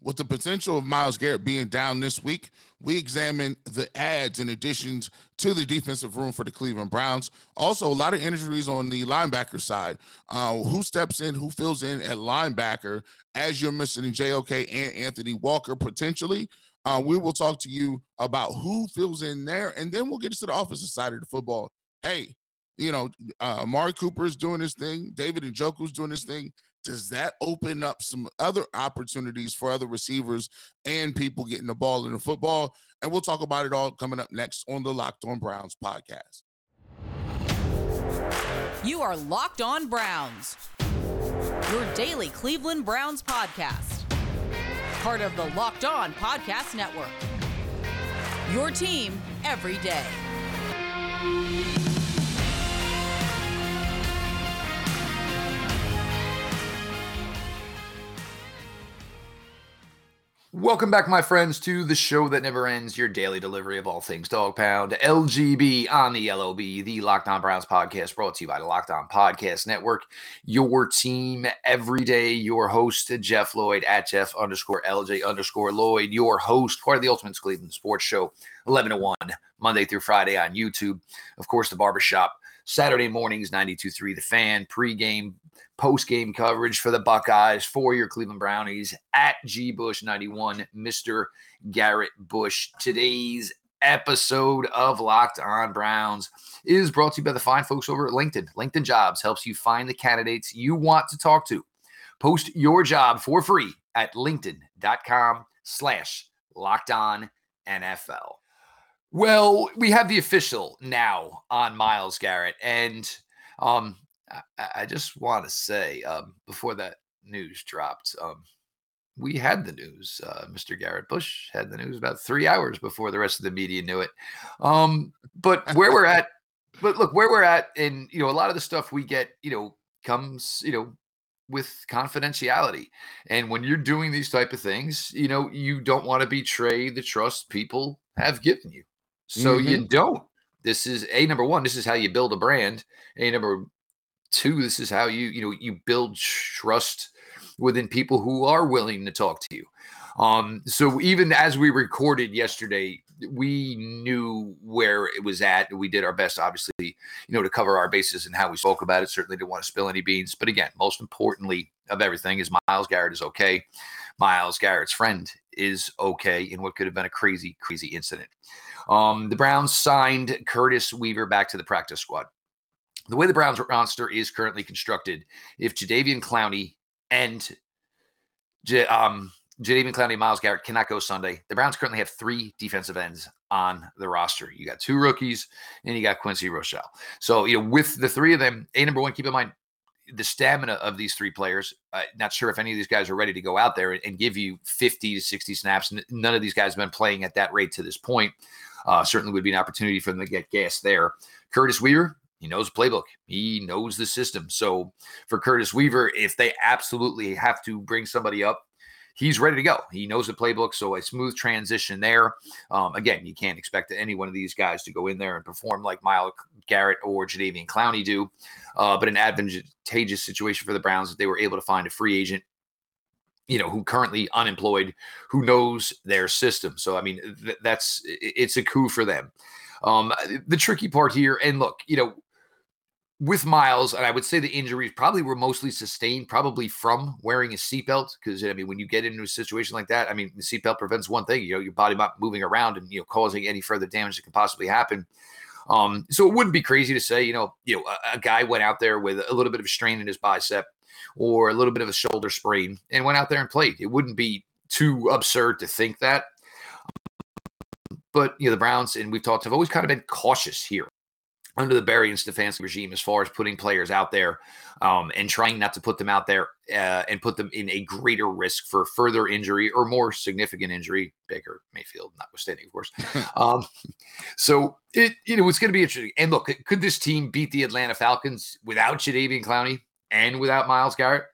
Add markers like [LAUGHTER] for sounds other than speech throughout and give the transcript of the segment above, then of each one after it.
with the potential of Myles Garrett being down this week, we examine the adds and additions to the defensive room for the Cleveland Browns. Also, a lot of injuries on the linebacker side. Uh, who steps in, who fills in at linebacker as you're missing JOK and Anthony Walker potentially. Uh, we will talk to you about who fills in there, and then we'll get to the offensive side of the football. Hey, you know, uh, Amari Cooper is doing his thing. David and Njoku's doing his thing does that open up some other opportunities for other receivers and people getting the ball in the football? And we'll talk about it all coming up next on the Locked On Browns podcast. You are Locked On Browns, your daily Cleveland Browns podcast, part of the Locked On Podcast Network. Your team every day. Welcome back, my friends, to the show that never ends, your daily delivery of all things dog pound, LGB on the LOB, the Locked On Browns podcast, brought to you by the Locked On Podcast Network. Your team every day, your host, Jeff Lloyd at Jeff underscore LJ underscore Lloyd, your host, part of the Ultimate Cleveland Sports Show, 11 to 1, Monday through Friday on YouTube. Of course, the barbershop, Saturday mornings, 92.3 The Fan, pregame post game coverage for the Buckeyes, for your Cleveland Brownies at G Bush 91, Mr. Garrett Bush. Today's episode of Locked On Browns is brought to you by the fine folks over at LinkedIn. LinkedIn Jobs helps you find the candidates you want to talk to. Post your job for free at linkedin.com slash locked on NFL. Well, we have the official now on Myles Garrett. And um, I, I just want to say um, before that news dropped, um, we had the news. Uh, Mr. Garrett Bush had the news about three hours before the rest of the media knew it. Um, but where we're at, [LAUGHS] but look where we're at, and you know a lot of the stuff we get, you know, comes, you know, with confidentiality. And when you're doing these type of things, you know, you don't want to betray the trust people have given you. So mm-hmm. you don't. This is a number one. This is how you build a brand. A number two this is how you you know you build trust within people who are willing to talk to you um so even as we recorded yesterday we knew where it was at we did our best obviously you know to cover our bases and how we spoke about it certainly didn't want to spill any beans but again most importantly of everything is Myles garrett is okay Myles garrett's friend is okay in what could have been a crazy crazy incident um the browns signed curtis weaver back to the practice squad the way the Browns roster is currently constructed, if Jadeveon Clowney and J- um, Jadeveon Clowney and Myles Garrett cannot go Sunday, the Browns currently have three defensive ends on the roster. You got two rookies and you got Quincy Rochelle. So, you know, with the three of them, A number one, keep in mind the stamina of these three players. Uh, not sure if any of these guys are ready to go out there and give you 50 to 60 snaps. None of these guys have been playing at that rate to this point. Uh, certainly would be an opportunity for them to get gas there. Curtis Weaver, he knows playbook. He knows the system. So for Curtis Weaver, if they absolutely have to bring somebody up, he's ready to go. He knows the playbook. So a smooth transition there. Um, again, you can't expect any one of these guys to go in there and perform like Myles Garrett or Jadeveon Clowney do. Uh, but an advantageous situation for the Browns that they were able to find a free agent you know, who currently unemployed, who knows their system. So, I mean, th- that's it's a coup for them. Um, the tricky part here, and look, you know, with Myles, and I would say the injuries probably were mostly sustained, probably from wearing a seatbelt. Because I mean, when you get into a situation like that, I mean, the seatbelt prevents one thing, you know, your body not moving around and you know causing any further damage that can possibly happen. Um, so it wouldn't be crazy to say, you know, you know, a, a guy went out there with a little bit of strain in his bicep or a little bit of a shoulder sprain and went out there and played. It wouldn't be too absurd to think that. But you know, the Browns, and we've talked, have always kind of been cautious here under the Berry and Stefanski regime as far as putting players out there um, and trying not to put them out there uh, and put them in a greater risk for further injury or more significant injury, Baker Mayfield notwithstanding, of course. [LAUGHS] um, so it you know it's going to be interesting. And look, could this team beat the Atlanta Falcons without Jadeveon Clowney and without Myles Garrett?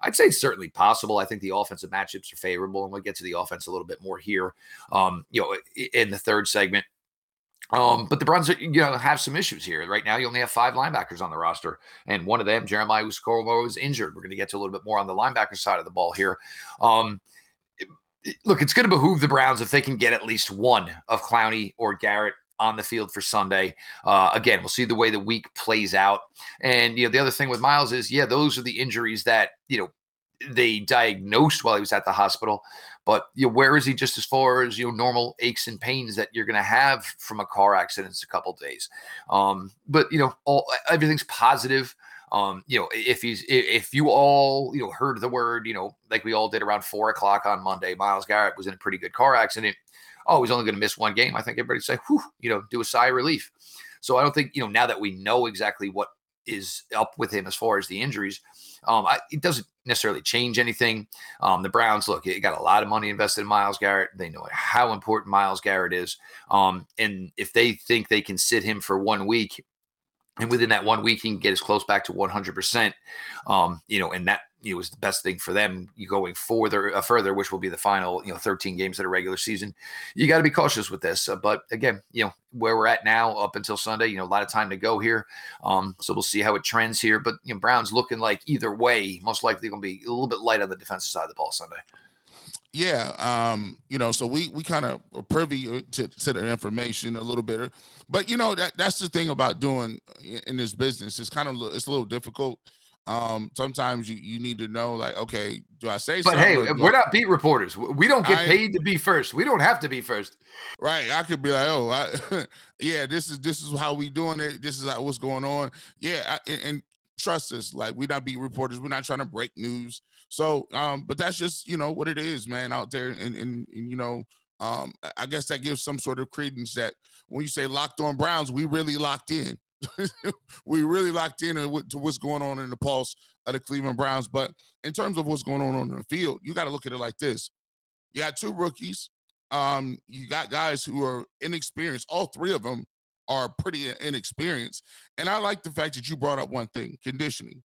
I'd say it's certainly possible. I think the offensive matchups are favorable, and we'll get to the offense a little bit more here. Um, you know, in the third segment. Um, but the Browns, you know, have some issues here. Right now, you only have five linebackers on the roster, and one of them, Jeremiah Owusu-Koramoah, is injured. We're going to get to a little bit more on the linebacker side of the ball here. Um, look, it's going to behoove the Browns if they can get at least one of Clowney or Garrett on the field for Sunday. Uh, again, we'll see the way the week plays out. And you know, the other thing with Myles is, yeah, those are the injuries that you know they diagnosed while he was at the hospital. But you know, where is he just as far as you know normal aches and pains that you're going to have from a car accident in a couple days? Um, but you know, all everything's positive. Um, you know, if he's if you all you know heard the word, you know, like we all did around four o'clock on Monday, Myles Garrett was in a pretty good car accident. Oh, he's only going to miss one game. I think everybody say, whew, you know, do a sigh of relief. So I don't think you know now that we know exactly what is up with him as far as the injuries. Um, I, it doesn't necessarily change anything. Um, the Browns look, it got a lot of money invested in Myles Garrett. They know how important Myles Garrett is. Um, and if they think they can sit him for one week, and within that one week, he can get as close back to 100%. Um, you know, and that you know is the best thing for them going further, uh, further, which will be the final, you know, 13 games of the regular season. You got to be cautious with this. Uh, but again, you know, where we're at now up until Sunday, you know, a lot of time to go here. Um, so we'll see how it trends here. But you know, Browns looking like either way, most likely going to be a little bit light on the defensive side of the ball Sunday. Yeah, um, you know, so we we kind of privy uh, to, to the information a little bit, but you know that that's the thing about doing in this business. It's kind of it's a little difficult. Um, sometimes you you need to know like, okay, do I say? Something? But hey, we're not beat reporters. We don't get I, paid to be first. We don't have to be first. Right. I could be like, oh, I, [LAUGHS] yeah, this is this is how we doing it. This is what's going on. Yeah, I, and, and trust us. Like we're not beat reporters. We're not trying to break news. So, um, but that's just you know what it is, man, out there, and and, and you know, um, I guess that gives some sort of credence that when you say locked on Browns, we really locked in. [LAUGHS] we really locked in to what's going on in the pulse of the Cleveland Browns. But in terms of what's going on on the field, you got to look at it like this: you got two rookies. Um, you got guys who are inexperienced. All three of them are pretty inexperienced. And I like the fact that you brought up one thing: conditioning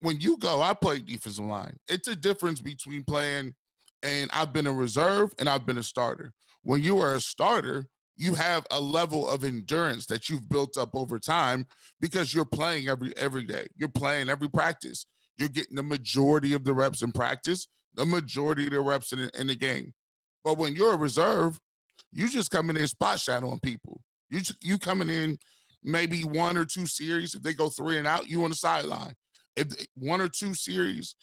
when you go, I play defensive line. It's a difference between playing, and I've been a reserve and I've been a starter. When you are a starter, you have a level of endurance that you've built up over time because you're playing every every day. You're playing every practice. You're getting the majority of the reps in practice, the majority of the reps in, in the game. But when you're a reserve, you just coming in and spot shadowing people. You you coming in maybe one or two series. If they go three and out, you on the sideline if one or two series,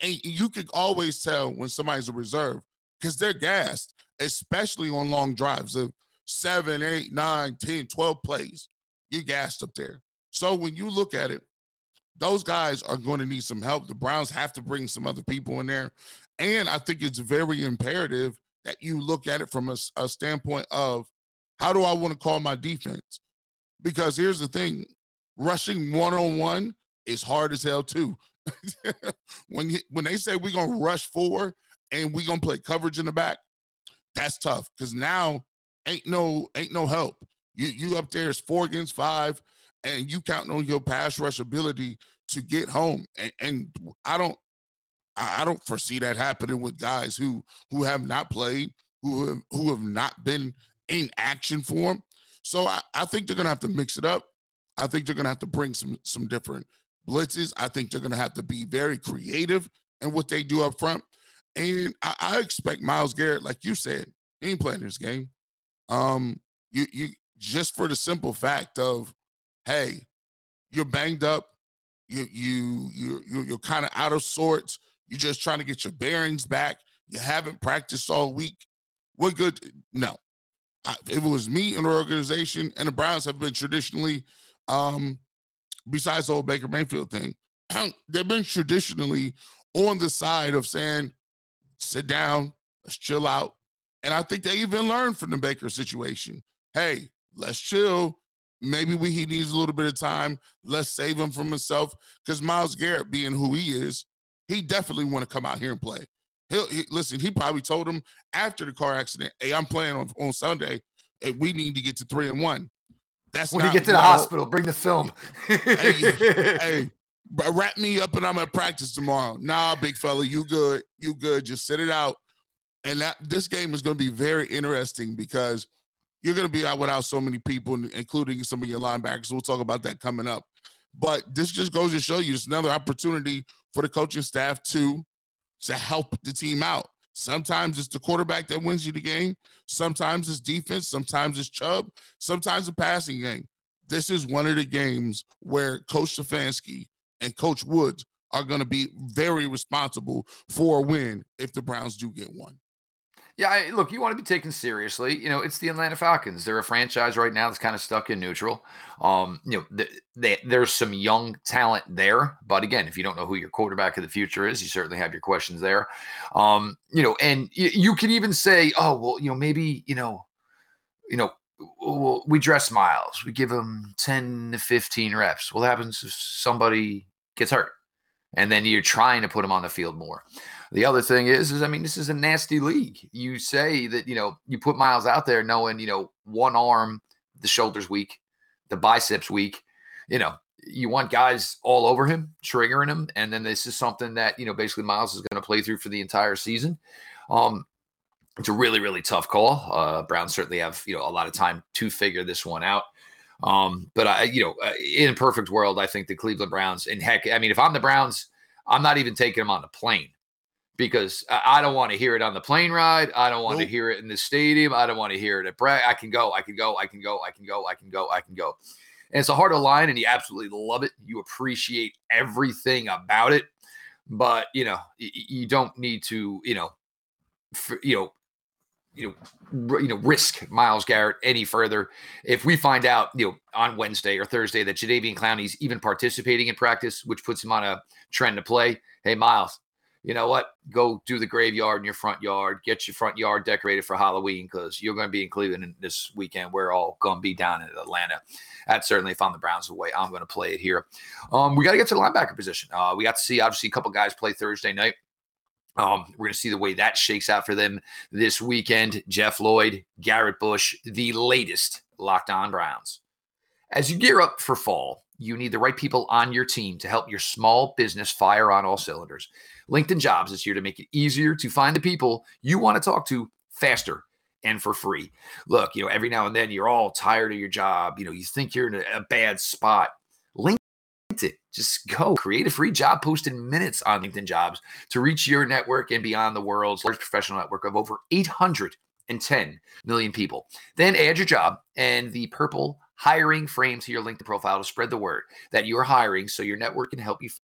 and you can always tell when somebody's a reserve because they're gassed, especially on long drives of seven, eight, nine, 10, 12 plays. You're gassed up there. So when you look at it, those guys are going to need some help. The Browns have to bring some other people in there. And I think it's very imperative that you look at it from a, a standpoint of how do I want to call my defense? Because here's the thing rushing one on one is hard as hell too. [LAUGHS] when you, when they say we're gonna rush forward and we're gonna play coverage in the back, that's tough because now ain't no ain't no help. You you up there is four against five, and you counting on your pass rush ability to get home. And, and I don't I don't foresee that happening with guys who who have not played, who have, who have not been in action for. So I, I think they're gonna have to mix it up. I think they're gonna have to bring some some different blitzes. I think they're to have to be very creative in what they do up front. And I, I expect Myles Garrett, like you said, he ain't playing this game. Um, you you just for the simple fact of, hey, you're banged up, you you you you're, you're kind of out of sorts. You're just trying to get your bearings back. You haven't practiced all week. What good? No. I, if it was me and the organization, and the Browns have been traditionally um, besides the whole Baker Mayfield thing, [CLEARS THROAT] they've been traditionally on the side of saying, sit down, let's chill out. And I think they even learned from the Baker situation. Hey, let's chill. Maybe we, he needs a little bit of time. Let's save him from himself. Because Myles Garrett, being who he is, he definitely want to come out here and play. He'll he, listen. He probably told him after the car accident, "Hey, I'm playing on, on Sunday. and we need to get to three and one." That's when you get to the hospital. Bring the film. hey, [LAUGHS] hey, wrap me up and I'm at practice tomorrow. Nah, big fella, you good? You good? Just sit it out. And that this game is going to be very interesting because you're going to be out without so many people, including some of your linebackers. We'll talk about that coming up. But this just goes to show you it's another opportunity for the coaching staff to to help the team out. Sometimes it's the quarterback that wins you the game. Sometimes it's defense. Sometimes it's Chubb. Sometimes a passing game. This is one of the games where Coach Stefanski and Coach Woods are going to be very responsible for a win if the Browns do get one. Yeah, I, look, you want to be taken seriously. You know, it's the Atlanta Falcons. They're a franchise right now that's kind of stuck in neutral. Um, you know, they, there's some young talent there, but again, if you don't know who your quarterback of the future is, you certainly have your questions there. Um, you know, and you, you can even say, oh, well, you know, maybe you know, you know, well, we dress Myles, we give him ten to fifteen reps. What happens if somebody gets hurt, and then you're trying to put him on the field more? The other thing is, is I mean, this is a nasty league. You say that you know you put Myles out there, knowing you know one arm, the shoulders weak, the biceps weak. You know, you want guys all over him, triggering him, and then this is something that you know basically Myles is going to play through for the entire season. Um, it's a really really tough call. Uh, Browns certainly have you know a lot of time to figure this one out. Um, but I, you know, uh, in a perfect world, I think the Cleveland Browns, and heck, I mean, if I'm the Browns, I'm not even taking them on the plane because I don't want to hear it on the plane ride. I don't want nope. to hear it in the stadium. I don't want to hear it at Bragg. I can go, I can go, I can go, I can go, I can go, I can go. And it's a harder line, and you absolutely love it. You appreciate everything about it, but you know you don't need to, you know, for, you know, you know, you know, risk Myles Garrett any further. If we find out, you know, on Wednesday or Thursday that Jadeveon Clowney's even participating in practice, which puts him on a trend to play, hey Myles, you know what? Go do the graveyard in your front yard. Get your front yard decorated for Halloween because you're going to be in Cleveland this weekend. We're all going to be down in Atlanta. That's certainly if I'm the Browns the way I'm going to play it here. Um, we got to get to the linebacker position. Uh, we got to see obviously a couple guys play Thursday night. Um, we're going to see the way that shakes out for them this weekend. Jeff Lloyd, Garrett Bush, the latest Locked On Browns. As you gear up for fall, you need the right people on your team to help your small business fire on all cylinders. LinkedIn Jobs is here to make it easier to find the people you want to talk to faster and for free. Look, you know, every now and then you're all tired of your job. You know, you think you're in a, a bad spot. LinkedIn. Just go create a free job post in minutes on LinkedIn Jobs to reach your network and beyond the world's largest professional network of over 810 million people. Then add your job and the purple hiring frame to your LinkedIn profile to spread the word that you're hiring so your network can help you find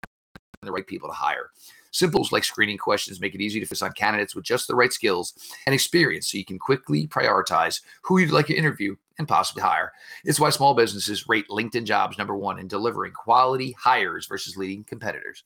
the right people to hire. Simples like screening questions make it easy to focus on candidates with just the right skills and experience so you can quickly prioritize who you'd like to interview and possibly hire. It's why small businesses rate LinkedIn jobs number one in delivering quality hires versus leading competitors.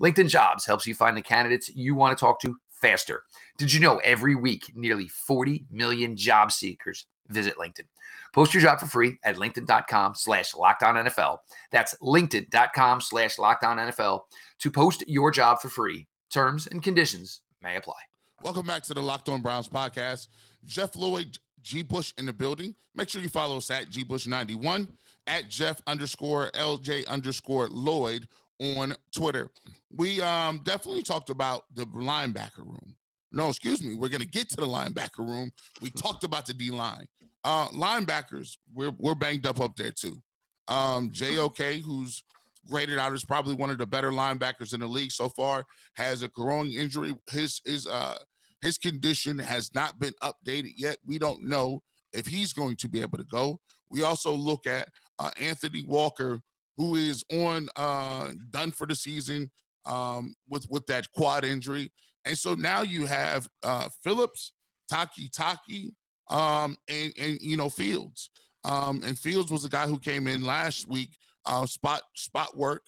LinkedIn jobs helps you find the candidates you want to talk to faster. Did you know every week nearly 40 million job seekers visit LinkedIn? Post your job for free at LinkedIn.com slash locked on NFL. That's LinkedIn.com slash locked on NFL to post your job for free. Terms and conditions may apply. Welcome back to the Locked On Browns podcast. Jeff Lloyd, G Bush in the building. Make sure you follow us at G Bush 91 at Jeff underscore LJ underscore Lloyd on Twitter. We um definitely talked about the linebacker room. No, excuse me. We're gonna get to the linebacker room. We talked about the D line. Uh linebackers, we're we're banged up up there too. Um JOK, who's graded out as probably one of the better linebackers in the league so far, has a growing injury. His his uh his condition has not been updated yet. We don't know if he's going to be able to go. We also look at uh, Anthony Walker, who is on uh, done for the season um, with with that quad injury, and so now you have uh, Phillips, Takitaki, um, and and you know Fields. Um, and Fields was a guy who came in last week uh, spot spot work,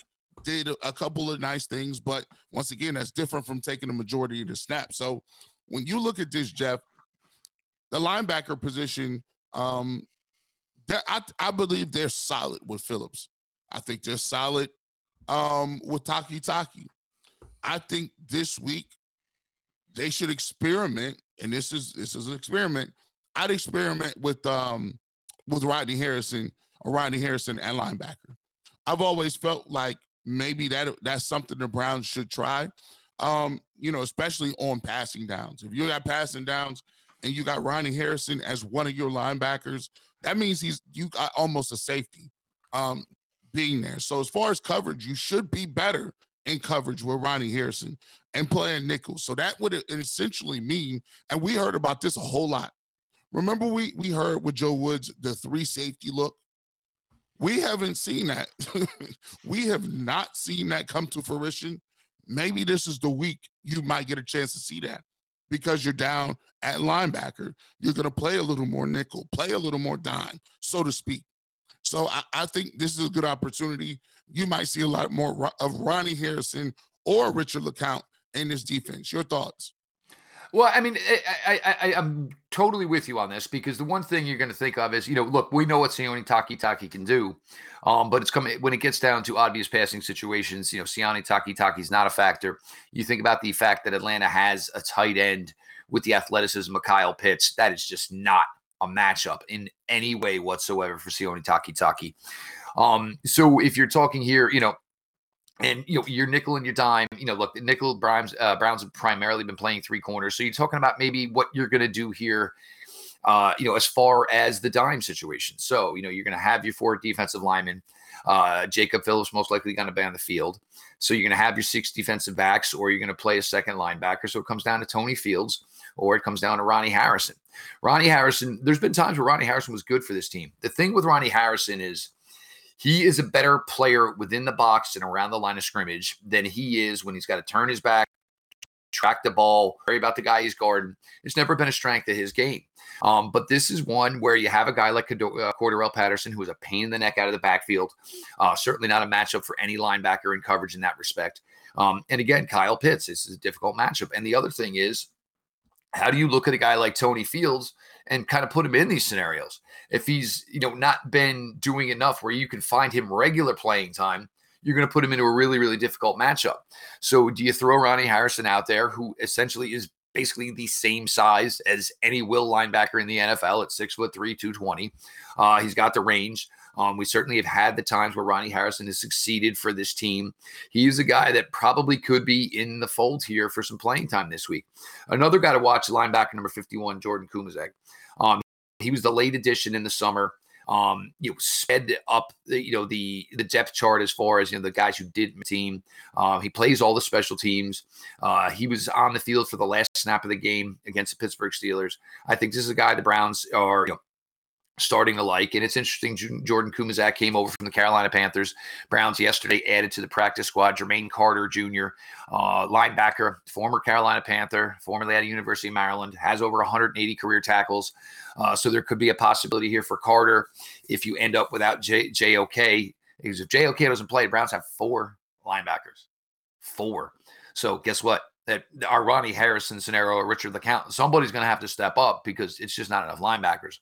did a, couple of nice things, but once again, that's different from taking the majority of the snap. So when you look at this, Jeff, the linebacker position, um, I, I believe they're solid with Phillips. I think they're solid um, with Takitaki. I think this week they should experiment, and this is this is an experiment. I'd experiment with um with Rodney Harrison or Rodney Harrison and linebacker. I've always felt like maybe that that's something the Browns should try. Um, you know, especially on passing downs. If you got passing downs and you got Ronnie Harrison as one of your linebackers, that means he's you got almost a safety um being there. So as far as coverage, you should be better in coverage with Ronnie Harrison. and playing nickel. So that would essentially mean, and we heard about this a whole lot. Remember, we we heard with Joe Woods the three safety look. We haven't seen that. [LAUGHS] we have not seen that come to fruition. Maybe this is the week you might get a chance to see that because you're down at linebacker. You're going to play a little more nickel, play a little more dime, so to speak. So I, I, think this is a good opportunity. You might see a lot more of Ronnie Harrison or Richard LeCounte in this defense. Your thoughts? Well, I mean, I, I, I, am totally with you on this because the one thing you're going to think of is, you know, look, we know what Sione Takitaki can do, um, but it's coming when it gets down to obvious passing situations. You know, Sione Takitaki is not a factor. You think about the fact that Atlanta has a tight end with the athleticism of Kyle Pitts. That is just not a matchup in any way whatsoever for Sione Takitaki. Um, so if you're talking here, you know, and you know your nickel and your dime. You know, look, nickel Browns uh, Browns have primarily been playing three corners, so you're talking about maybe what you're going to do here. Uh, you know, as far as the dime situation. So, you know, you're going to have your four defensive linemen. Uh, Jacob Phillips most likely going to be on the field. So you're going to have your six defensive backs, or you're going to play a second linebacker. So it comes down to Tony Fields, or it comes down to Ronnie Harrison. Ronnie Harrison, there's been times where Ronnie Harrison was good for this team. The thing with Ronnie Harrison is he is a better player within the box and around the line of scrimmage than he is when he's got to turn his back, track the ball, worry about the guy he's guarding. It's never been a strength of his game. Um, but this is one where you have a guy like uh, Cordarrelle Patterson who is a pain in the neck out of the backfield. Uh, certainly not a matchup for any linebacker in coverage in that respect. Um, and again, Kyle Pitts, this is a difficult matchup. And the other thing is, how do you look at a guy like Tony Fields and kind of put him in these scenarios? If he's, you know, not been doing enough where you can find him regular playing time, you're going to put him into a really, really difficult matchup. So do you throw Ronnie Harrison out there, who essentially is basically the same size as any will linebacker in the NFL at six foot three, 220. Uh, he's got the range. Um, we certainly have had the times where Ronnie Harrison has succeeded for this team. He's a guy that probably could be in the fold here for some playing time this week. Another guy to watch, linebacker number 51, Jordan Kunaszyk. He was the late addition in the summer. Um, you know, sped up the, you know the the depth chart as far as you know the guys who did team. Uh, he plays all the special teams. Uh, he was on the field for the last snap of the game against the Pittsburgh Steelers. I think this is a guy the Browns are you know, starting to like. And it's interesting, Jordan Kunaszyk came over from the Carolina Panthers. Browns yesterday added to the practice squad Jermaine Carter Jr., uh, linebacker, former Carolina Panther, formerly at University of Maryland, has over 180 career tackles. Uh, so there could be a possibility here for Carter if you end up without J- JOK. Because if JOK doesn't play, Browns have four linebackers. Four. So guess what? That our Ronnie Harrison scenario or Richard LeCounte, somebody's going to have to step up because it's just not enough linebackers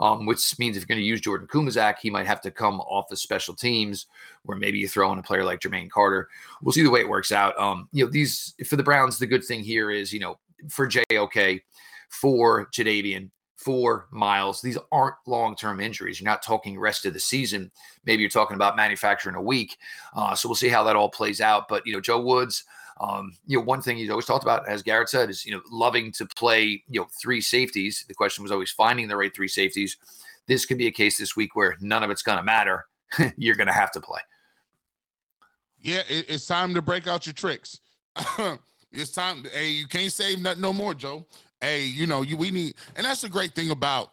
um, which means if you're going to use Jordan Kunaszyk, he might have to come off the special teams, where maybe you throw in a player like Jermaine Carter. We'll see the way it works out. Um, you know, these for the Browns, the good thing here is, you know, for JOK, for Jadeveon, for Myles, these aren't long-term injuries. You're not talking rest of the season. Maybe you're talking about manufacturing a week. Uh, so we'll see how that all plays out. But you know, Joe Woods. Um, you know, one thing he's always talked about, as Garrett said, is you know loving to play you know three safeties. The question was always finding the right three safeties. This could be a case this week where none of it's going to matter. [LAUGHS] You're going to have to play. Yeah, it, it's time to break out your tricks. [LAUGHS] it's time. Hey, you can't save nothing no more, Joe. Hey, you know you we need, and that's the great thing about.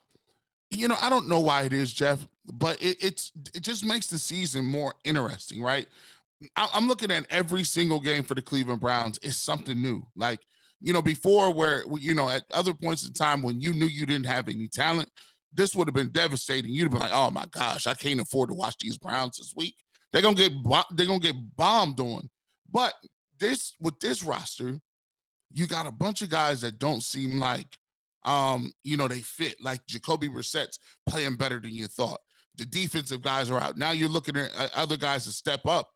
You know, I don't know why it is, Jeff, but it, it's it just makes the season more interesting, right? I'm looking at every single game for the Cleveland Browns is something new. Like, you know, before where, you know, at other points in time when you knew you didn't have any talent, this would have been devastating. You'd been like, oh my gosh, I can't afford to watch these Browns this week. They're gonna get they're gonna get bombed on. But this with this roster, you got a bunch of guys that don't seem like um, you know, they fit. Like Jacoby Brissett's playing better than you thought. The defensive guys are out. Now you're looking at uh, other guys to step up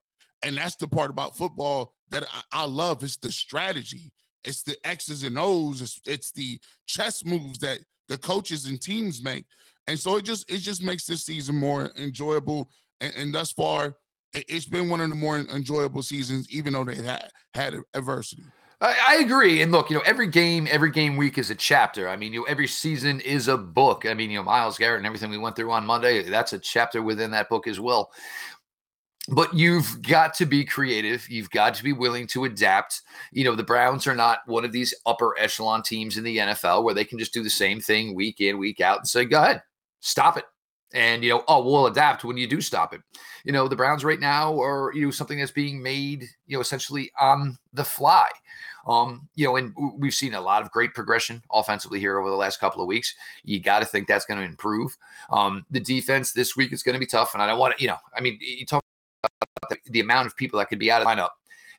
and that's the part about football that I, I love. It's the strategy. It's the X's and O's. It's, it's the chess moves that the coaches and teams make. And so it just it just makes this season more enjoyable. And, and thus far, it, has been one of the more enjoyable seasons, even though they had had adversity. I, I, agree. And look, you know, every game, every game week is a chapter. I mean, you know, every season is a book. I mean, you know, Myles Garrett and everything we went through on Monday, that's a chapter within that book as well. But you've got to be creative. You've got to be willing to adapt. You know, the Browns are not one of these upper echelon teams in the NFL where they can just do the same thing week in, week out and say, go ahead, stop it. And, you know, oh, we'll adapt when you do stop it. You know, the Browns right now are, you know, something that's being made, you know, essentially on the fly. Um, you know, and we've seen a lot of great progression offensively here over the last couple of weeks. You got to think that's going to improve. Um, the defense this week is going to be tough. And I don't want to, you know, I mean, you talk the, the amount of people that could be out of lineup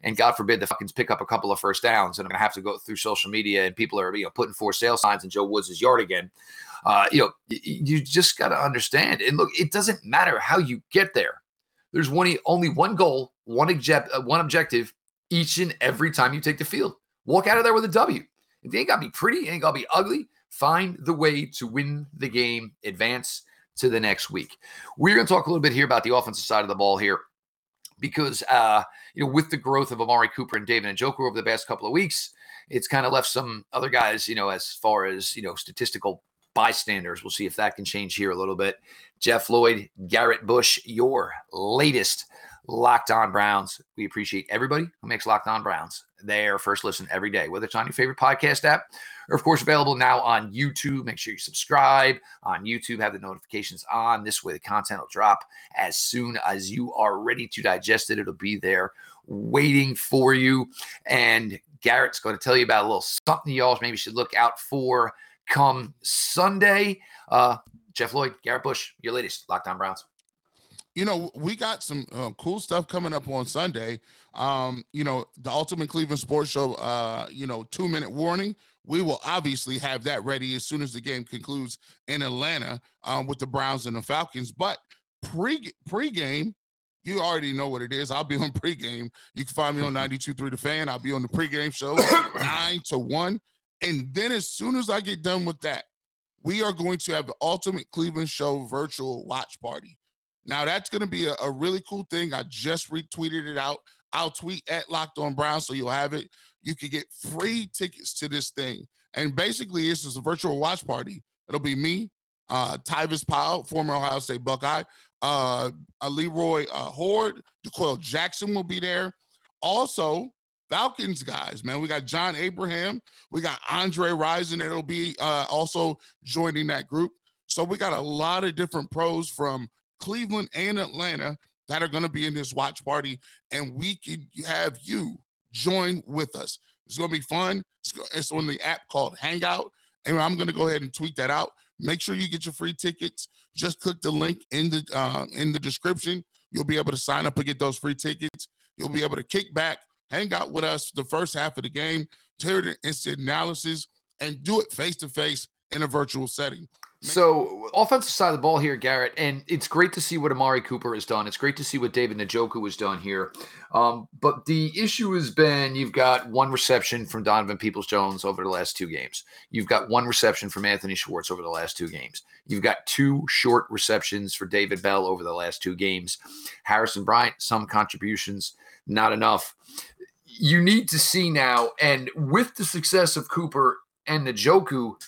and God forbid the Falcons pick up a couple of first downs, and I'm gonna have to go through social media and people are you know putting for sale signs in Joe Woods' yard again. Uh, you know, you just got to understand. And look, it doesn't matter how you get there. There's one only one goal, one object, uh, one objective each and every time you take the field. Walk out of there with a W. It ain't got to be pretty, it ain't got to be ugly. Find the way to win the game, advance to the next week. We're to talk a little bit here about the offensive side of the ball here because uh, you know with the growth of Amari Cooper and David Njoku over the past couple of weeks, it's kind of left some other guys, you know, as far as you know statistical bystanders. We'll see if that can change here a little bit. Jeff Lloyd, Garrett Bush, your latest Locked On Browns. We appreciate everybody who makes Locked On Browns their first listen every day, whether it's on your favorite podcast app or, of course, available now on YouTube. Make sure you subscribe on YouTube, have the notifications on. This way, the content will drop as soon as you are ready to digest it. It'll be there waiting for you. And Garrett's going to tell you about a little something y'all maybe should look out for come Sunday. Uh, Jeff Lloyd, Garrett Bush, your latest Locked On Browns you know, we got some uh, cool stuff coming up on Sunday. Um, you know, the Ultimate Cleveland Sports Show, uh, you know, two minute warning. We will obviously have that ready as soon as the game concludes in Atlanta um, with the Browns and the Falcons. But pre pregame, you already know what it is. I'll be on [LAUGHS] pregame. You can find me on [LAUGHS] 92.3 The Fan. I'll be on the pregame show, [COUGHS] 9 to 1. And then as soon as I get done with that, we are going to have the Ultimate Cleveland Show virtual watch party. Now that's going to be a, a, really cool thing. I just retweeted it out. I'll tweet at Locked On Brown so you'll have it. You can get free tickets to this thing, and basically this is a virtual watch party. It'll be me, uh, Tyvis Powell, former Ohio State Buckeye, uh, Leroy uh, Hoard, D'Qwell Jackson will be there. Also, Falcons guys, man. We got John Abraham, we got Andre Rison that'll be uh, also joining that group. So we got a lot of different pros from Cleveland and Atlanta that are going to be in this watch party, and we can have you join with us. It's going to be fun. It's on the app called Hangout, and I'm going to go ahead and tweet that out. Make sure you get your free tickets. Just click the link in the uh, in the description. You'll be able to sign up and get those free tickets. You'll be able to kick back, hang out with us the first half of the game, hear the instant analysis, and do it face to face in a virtual setting. So, offensive side of the ball here, Garrett, and it's great to see what Amari Cooper has done. It's great to see what David Njoku has done here. Um, but the issue has been you've got one reception from Donovan Peoples Jones over the last two games. You've got one reception from Anthony Schwartz over the last two games. You've got two short receptions for David Bell over the last two games. Harrison Bryant, some contributions, not enough. You need to see now, and with the success of Cooper and Njoku –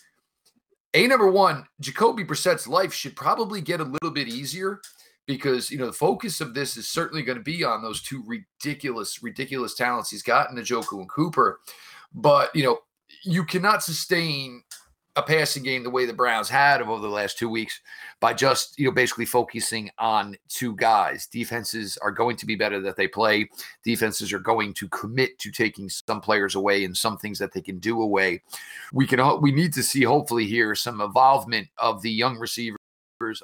a number one, Jacoby Brissett's life should probably get a little bit easier because you know the focus of this is certainly going to be on those two ridiculous, ridiculous talents he's got in Njoku and Cooper. But you know, you cannot sustain a passing game the way the Browns had over the last two weeks by just, you know, basically focusing on two guys. Defenses are going to be better that they play. Defenses are going to commit to taking some players away and some things that they can do away. We can we need to see hopefully here some involvement of the young receivers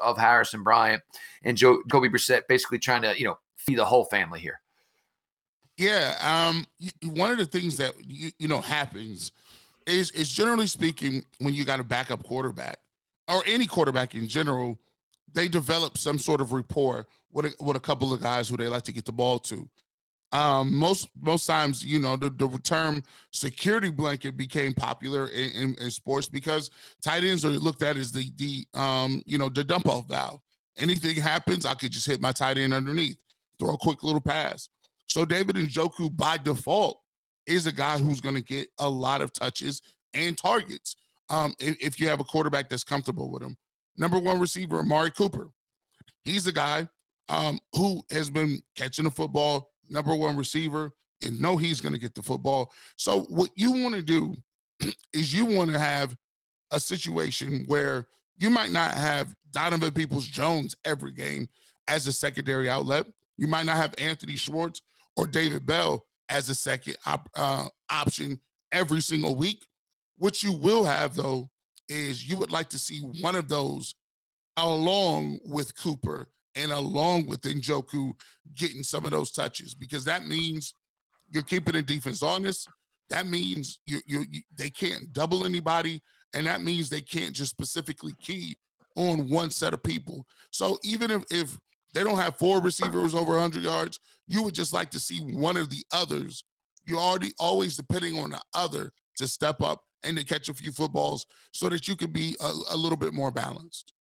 of Harrison Bryant and Jacoby Brissett basically trying to, you know, feed the whole family here. Yeah, um one of the things that you, you know happens is is generally speaking when you got a backup quarterback or any quarterback in general, they develop some sort of rapport with a, with a couple of guys who they like to get the ball to. Um, most most times, you know, the, the term security blanket became popular in, in, in, sports because tight ends are looked at as the the um, you know the dump off valve. Anything happens, I could just hit my tight end underneath, throw a quick little pass. So David Njoku by default is a guy who's going to get a lot of touches and targets um, if, if, you have a quarterback that's comfortable with him. Number one receiver, Amari Cooper. He's the guy um, who has been catching the football, number one receiver, and know he's going to get the football. So what you want to do [CLEARS THROAT] is you want to have a situation where you might not have Donovan Peoples Jones every game as a secondary outlet. You might not have Anthony Schwartz or David Bell as a second op- uh, option every single week. What you will have, though, is you would like to see one of those along with Cooper and along with Njoku getting some of those touches because that means you're keeping the defense honest. That means you, you, you they can't double anybody, and that means they can't just specifically key on one set of people. So even if, if they don't have four receivers over 100 yards, you would just like to see one of the others. You're already always depending on the other to step up and to catch a few footballs so that you can be a, a little bit more balanced.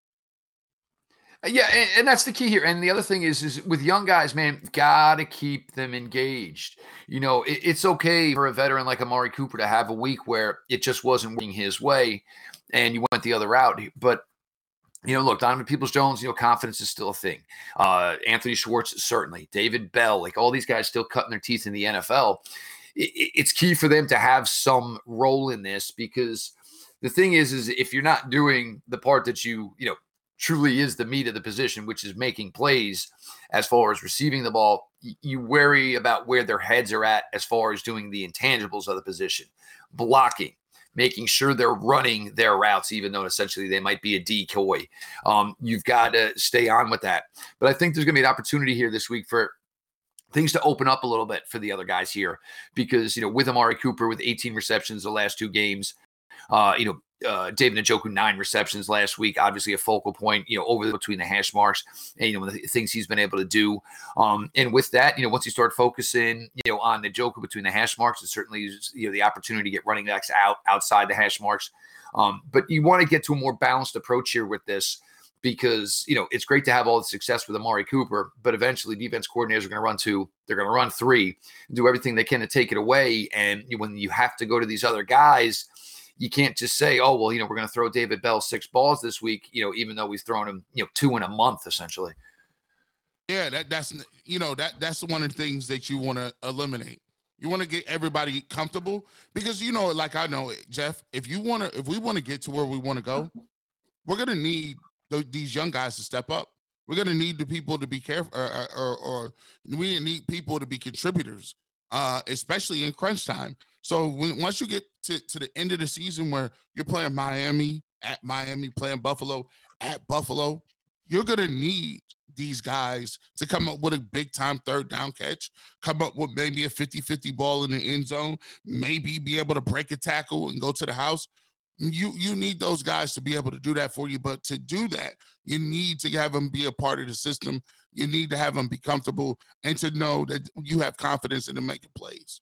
Uh, yeah, and, and, that's the key here. And the other thing is, is with young guys, man, gotta keep them engaged. You know, it, it's okay for a veteran like Amari Cooper to have a week where it just wasn't working his way, and you went the other route. But you know, look, Donovan Peoples Jones, you know, confidence is still a thing. Uh, Anthony Schwartz, certainly. David Bell, like all these guys still cutting their teeth in the NFL. It, it's key for them to have some role in this because the thing is, is if you're not doing the part that you, you know, truly is the meat of the position, which is making plays as far as receiving the ball, you worry about where their heads are at as far as doing the intangibles of the position, blocking, making sure they're running their routes, even though essentially they might be a decoy. Um, you've got to stay on with that. But I think there's going to be an opportunity here this week for things to open up a little bit for the other guys here because, you know, with Amari Cooper with 18 receptions the last two games, uh, you know, uh, David Njoku nine receptions last week, obviously a focal point, you know, over between the hash marks, and you know the things he's been able to do. Um, and with that, you know, once you start focusing, you know, on the Njoku between the hash marks, it certainly is you know the opportunity to get running backs out outside the hash marks. Um, but you want to get to a more balanced approach here with this because you know it's great to have all the success with Amari Cooper, but eventually defense coordinators are going to run two, they're going to run three, do everything they can to take it away. And when you have to go to these other guys you can't just say, oh, well, you know, we're going to throw David Bell six balls this week, you know, even though we've thrown him, you know, two in a month essentially. Yeah, that that's you know that that's one of the things that you want to eliminate. You want to get everybody comfortable because you know, like I know, Jeff, if you want to, if we want to get to where we want to go, we're gonna need these young guys to step up. We're gonna need the people to be careful, or, or, or we need people to be contributors, uh, especially in crunch time. So when, once you get to, to the end of the season where you're playing Miami at Miami, playing Buffalo at Buffalo, you're gonna need these guys to come up with a big time third down catch, come up with maybe a 50-50 ball in the end zone, maybe be able to break a tackle and go to the house. You you need those guys to be able to do that for you. But to do that, you need to have them be a part of the system. You need to have them be comfortable and to know that you have confidence in them making plays.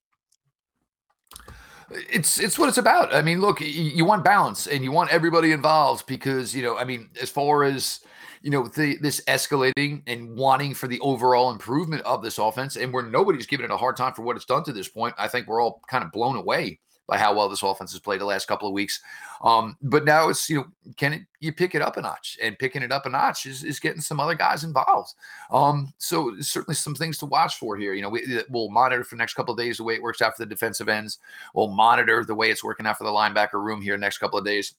It's it's what it's about. I mean, look, you want balance and you want everybody involved because you know, I mean, as far as you know, the, this escalating and wanting for the overall improvement of this offense, and where nobody's giving it a hard time for what it's done to this point, I think we're all kind of blown away by how well this offense has played the last couple of weeks. Um, but now it's you know, can it you pick it up a notch? And picking it up a notch is, is getting some other guys involved. Um, so certainly some things to watch for here. You know, we, will monitor for the next couple of days the way it works out for the defensive ends. We'll monitor the way it's working out for the linebacker room here next couple of days.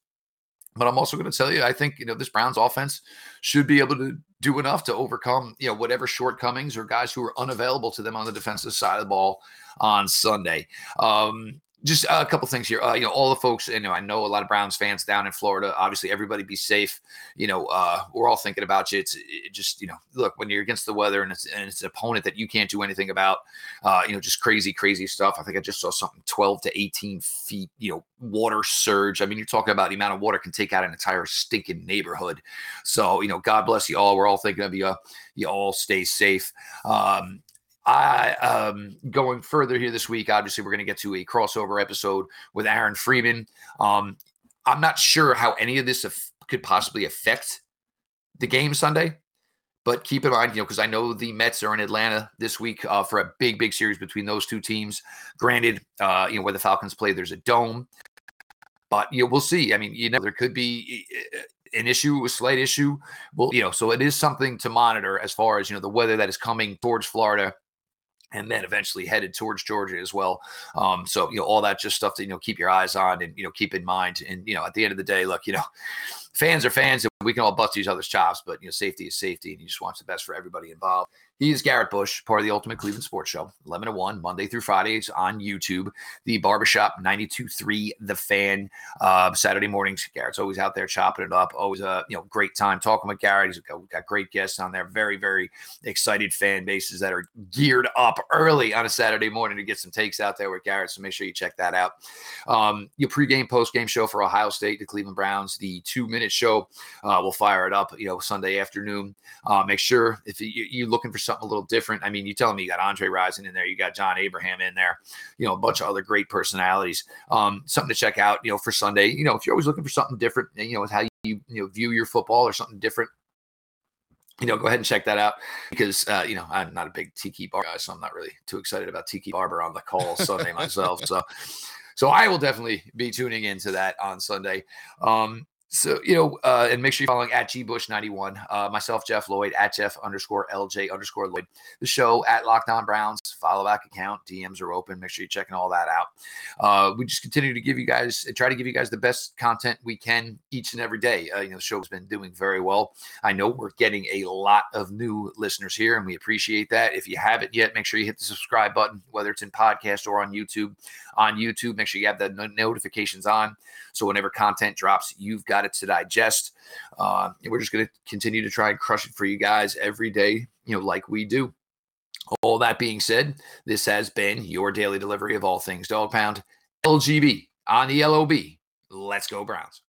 But I'm also going to tell you, I think you know this Browns offense should be able to do enough to overcome you know whatever shortcomings or guys who are unavailable to them on the defensive side of the ball on Sunday. Um, just a couple things here. Uh, you know, all the folks, you know, I know a lot of Browns fans down in Florida. Obviously, everybody be safe. You know, uh, we're all thinking about you. It's it just, you know, look when you're against the weather and it's and it's an opponent that you can't do anything about. Uh, you know, just crazy, crazy stuff. I think I just saw something 12 to 18 feet. You know, water surge. I mean, you're talking about the amount of water can take out an entire stinking neighborhood. So, you know, God bless you all. We're all thinking of you. You all stay safe. Um, I um going further here this week. Obviously, we're going to get to a crossover episode with Aaron Freeman. Um, I'm not sure how any of this af- could possibly affect the game Sunday, but keep in mind, you know, because I know the Mets are in Atlanta this week uh, for a big, big series between those two teams. Granted, uh, you know where the Falcons play, there's a dome, but you know we'll see. I mean, you know, there could be an issue, a slight issue. Well, you know, so it is something to monitor as far as you know the weather that is coming towards Florida and then eventually headed towards Georgia as well. Um, so you know all that just stuff to you know keep your eyes on and you know keep in mind. And you know at the end of the day, look, you know fans are fans and we can all bust each other's chops, but you know safety is safety, and you just want the best for everybody involved. He is Garrett Bush, part of the Ultimate Cleveland Sports Show, 11 to 1, Monday through Fridays on YouTube. The Barbershop 92.3, The Fan. Uh, Saturday mornings, Garrett's always out there chopping it up. Always a you know great time talking with Garrett. He's got, got great guests on there. Very, very excited fan bases that are geared up early on a Saturday morning to get some takes out there with Garrett. So make sure you check that out. Um, your pregame, postgame show for Ohio State, the Cleveland Browns, the two minute show. Uh, we'll fire it up, you know, Sunday afternoon. Uh, make sure if you, you're looking for something a little different. I mean, you telling me you got Andre Rison in there, you got John Abraham in there, you know, a bunch of other great personalities. Um, something to check out, you know, for Sunday. You know, if you're always looking for something different, you know, with how you you know view your football or something different. You know, go ahead and check that out because uh, you know I'm not a big Tiki Bar guy, so I'm not really too excited about Tiki Barber on the call Sunday myself. So, so I will definitely be tuning into that on Sunday. Um, so, you know, uh, and make sure you're following at gbush91, uh, myself, Jeff Lloyd, at Jeff underscore LJ underscore Lloyd, the show at Locked On Browns, follow back account, DMs are open. Make sure you're checking all that out. Uh, we just continue to give you guys, try to give you guys the best content we can each and every day. Uh, you know, the show's been doing very well. I know we're getting a lot of new listeners here, and we appreciate that. If you haven't yet, make sure you hit the subscribe button, whether it's in podcast or on YouTube. On YouTube, make sure you have the notifications on. So whenever content drops, you've got it to digest. Uh, and we're just going to continue to try and crush it for you guys every day, you know, like we do. All that being said, this has been your daily delivery of all things dog pound. LGB on the LOB. Let's go, Browns.